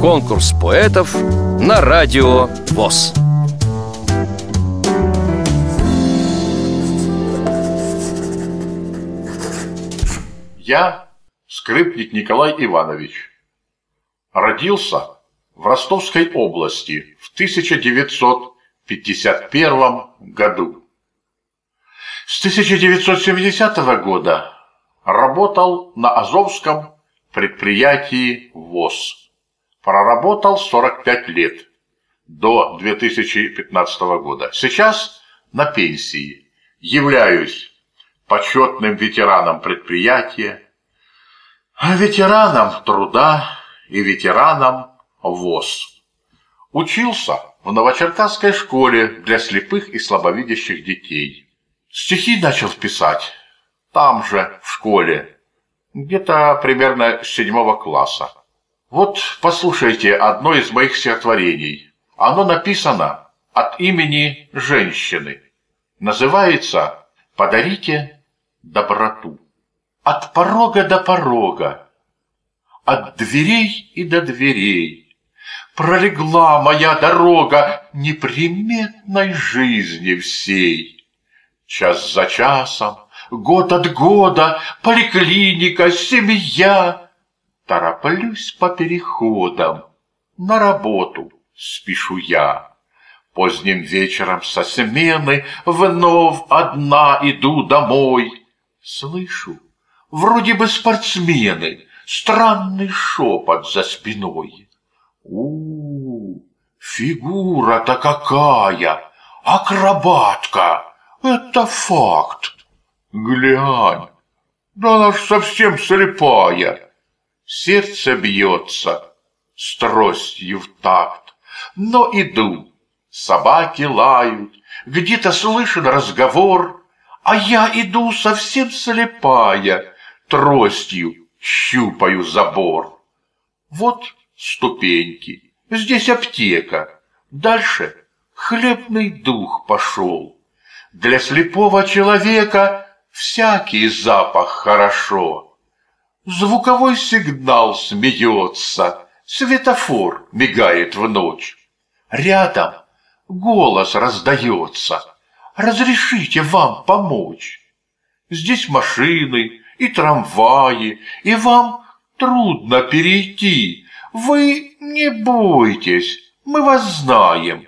Конкурс поэтов на радио ВОЗ. Я скрипник Николай Иванович. Родился в Ростовской области в 1951 году. С 1970 года работал на Азовском предприятии ВОЗ. Проработал 45 лет до 2015 года. Сейчас на пенсии. Являюсь почетным ветераном предприятия, ветераном труда и ветераном ВОЗ. Учился в Новочеркасской школе для слепых и слабовидящих детей. Стихи начал писать там же, в школе, где-то примерно с седьмого класса. Вот послушайте одно из моих стихотворений. Оно написано от имени женщины. Называется «Подарите доброту». От порога до порога, от дверей и до дверей Пролегла моя дорога неприметной жизни всей. Час за часом, год от года, поликлиника, семья. Тороплюсь по переходам, на работу спешу я. Поздним вечером со смены вновь одна иду домой. Слышу, вроде бы спортсмены, странный шепот за спиной. У, -у фигура-то какая, акробатка, это факт. Глянь, да она ж совсем слепая. Сердце бьется с тростью в такт, но иду, собаки лают, где-то слышен разговор, а я иду совсем слепая, тростью щупаю забор. Вот ступеньки, здесь аптека, дальше хлебный дух пошел. Для слепого человека всякий запах хорошо. Звуковой сигнал смеется, светофор мигает в ночь. Рядом голос раздается. Разрешите вам помочь. Здесь машины, и трамваи, и вам трудно перейти. Вы не бойтесь, мы вас знаем,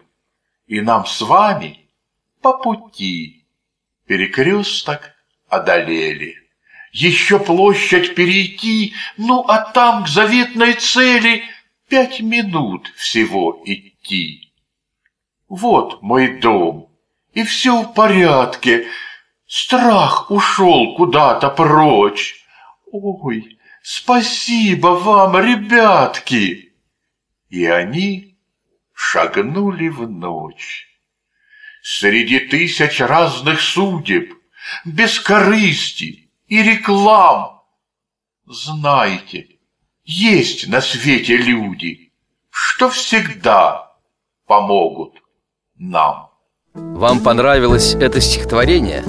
и нам с вами по пути. Перекресток одолели. Еще площадь перейти, ну а там к заветной цели пять минут всего идти. Вот мой дом, и все в порядке, Страх ушел куда-то прочь. Ой, спасибо вам, ребятки! И они шагнули в ночь. Среди тысяч разных судеб, без корысти и реклам. Знайте, есть на свете люди, что всегда помогут нам. Вам понравилось это стихотворение?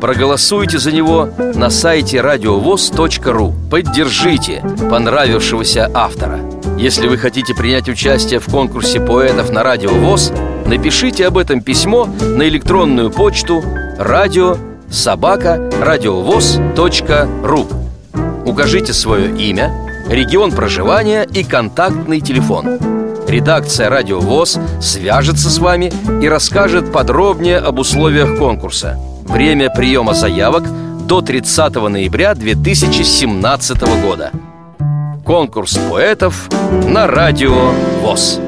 Проголосуйте за него на сайте радиовоз.ру Поддержите понравившегося автора Если вы хотите принять участие в конкурсе поэтов на Радио ВОЗ Напишите об этом письмо на электронную почту радио собака радиовоз.ру Укажите свое имя, регион проживания и контактный телефон Редакция «Радио ВОЗ» свяжется с вами и расскажет подробнее об условиях конкурса – Время приема заявок до 30 ноября 2017 года. Конкурс поэтов на радио ВОЗ.